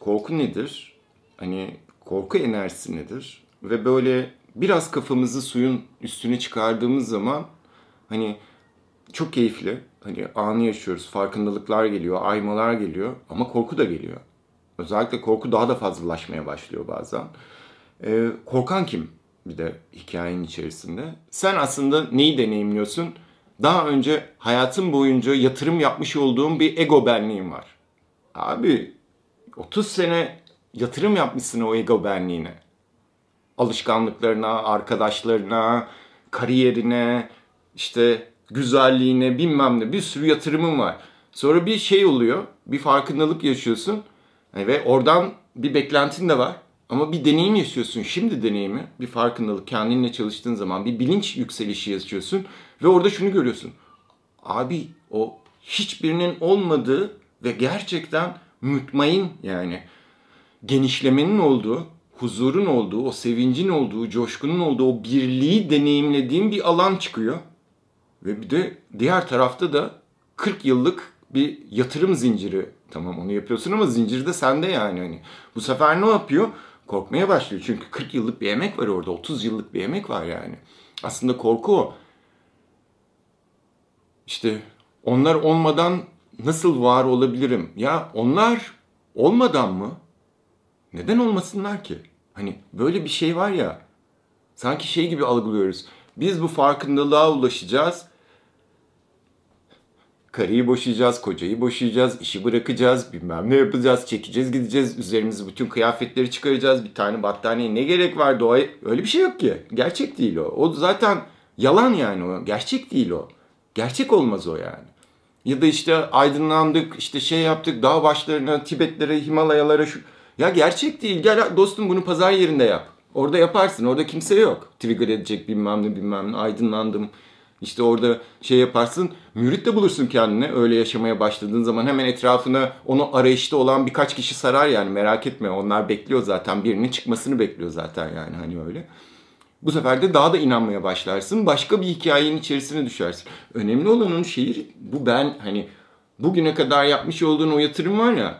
korku nedir? Hani korku enerjisi nedir? Ve böyle biraz kafamızı suyun üstüne çıkardığımız zaman hani çok keyifli. Hani anı yaşıyoruz. Farkındalıklar geliyor, aymalar geliyor ama korku da geliyor. Özellikle korku daha da fazlalaşmaya başlıyor bazen. Ee, korkan kim? Bir de hikayenin içerisinde. Sen aslında neyi deneyimliyorsun? Daha önce hayatım boyunca yatırım yapmış olduğum bir ego benliğim var. Abi 30 sene yatırım yapmışsın o ego benliğine. Alışkanlıklarına, arkadaşlarına, kariyerine, işte güzelliğine bilmem ne bir sürü yatırımın var. Sonra bir şey oluyor, bir farkındalık yaşıyorsun ve oradan bir beklentin de var. Ama bir deneyim yaşıyorsun. Şimdi deneyimi, bir farkındalık, kendinle çalıştığın zaman bir bilinç yükselişi yaşıyorsun. Ve orada şunu görüyorsun. Abi o hiçbirinin olmadığı ve gerçekten mutmain yani genişlemenin olduğu, huzurun olduğu, o sevincin olduğu, coşkunun olduğu o birliği deneyimlediğin bir alan çıkıyor. Ve bir de diğer tarafta da 40 yıllık bir yatırım zinciri. Tamam onu yapıyorsun ama zincir de sende yani. Hani bu sefer ne yapıyor? Korkmaya başlıyor. Çünkü 40 yıllık bir emek var orada. 30 yıllık bir emek var yani. Aslında korku o. İşte onlar olmadan nasıl var olabilirim? Ya onlar olmadan mı? Neden olmasınlar ki? Hani böyle bir şey var ya. Sanki şey gibi algılıyoruz. Biz bu farkındalığa ulaşacağız. Karıyı boşayacağız, kocayı boşayacağız, işi bırakacağız, bilmem ne yapacağız, çekeceğiz gideceğiz, üzerimizi bütün kıyafetleri çıkaracağız, bir tane battaniye ne gerek var doğaya? Öyle bir şey yok ki. Gerçek değil o. O zaten yalan yani o. Gerçek değil o. Gerçek olmaz o yani. Ya da işte aydınlandık, işte şey yaptık, dağ başlarına, Tibetlere, Himalayalara şu... Ya gerçek değil. Gel dostum bunu pazar yerinde yap. Orada yaparsın. Orada kimse yok. Trigger edecek bilmem ne bilmem ne. Aydınlandım. İşte orada şey yaparsın. Mürit de bulursun kendine. Öyle yaşamaya başladığın zaman hemen etrafına onu arayışta olan birkaç kişi sarar yani. Merak etme. Onlar bekliyor zaten. Birinin çıkmasını bekliyor zaten yani hani öyle. Bu sefer de daha da inanmaya başlarsın. Başka bir hikayenin içerisine düşersin. Önemli olan onun şehir bu ben hani bugüne kadar yapmış olduğun o yatırım var ya.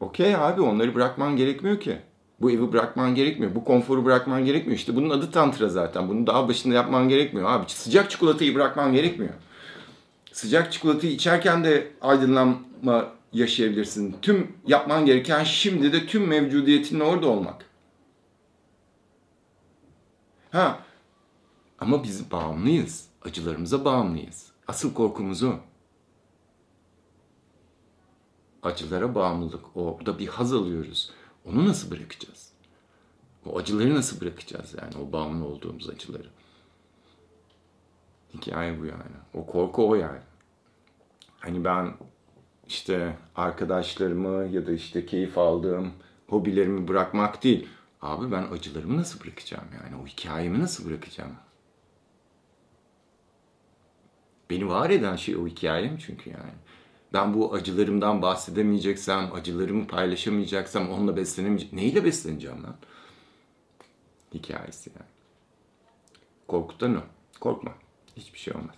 Okey abi onları bırakman gerekmiyor ki. Bu evi bırakman gerekmiyor. Bu konforu bırakman gerekmiyor. İşte bunun adı tantra zaten. Bunu daha başında yapman gerekmiyor. Abi sıcak çikolatayı bırakman gerekmiyor. Sıcak çikolatayı içerken de aydınlanma yaşayabilirsin. Tüm yapman gereken şimdi de tüm mevcudiyetinle orada olmak. Ha. Ama biz bağımlıyız. Acılarımıza bağımlıyız. Asıl korkumuz o. Acılara bağımlılık. Orada bir haz alıyoruz. Onu nasıl bırakacağız? O acıları nasıl bırakacağız yani o bağımlı olduğumuz acıları? Hikaye bu yani. O korku o yani. Hani ben işte arkadaşlarımı ya da işte keyif aldığım hobilerimi bırakmak değil. Abi ben acılarımı nasıl bırakacağım yani? O hikayemi nasıl bırakacağım? Beni var eden şey o hikayem çünkü yani. Ben bu acılarımdan bahsedemeyeceksem, acılarımı paylaşamayacaksam, onunla beslenemeyeceksem, neyle besleneceğim lan? Hikayesi yani. Korkutan o. Korkma. Hiçbir şey olmaz.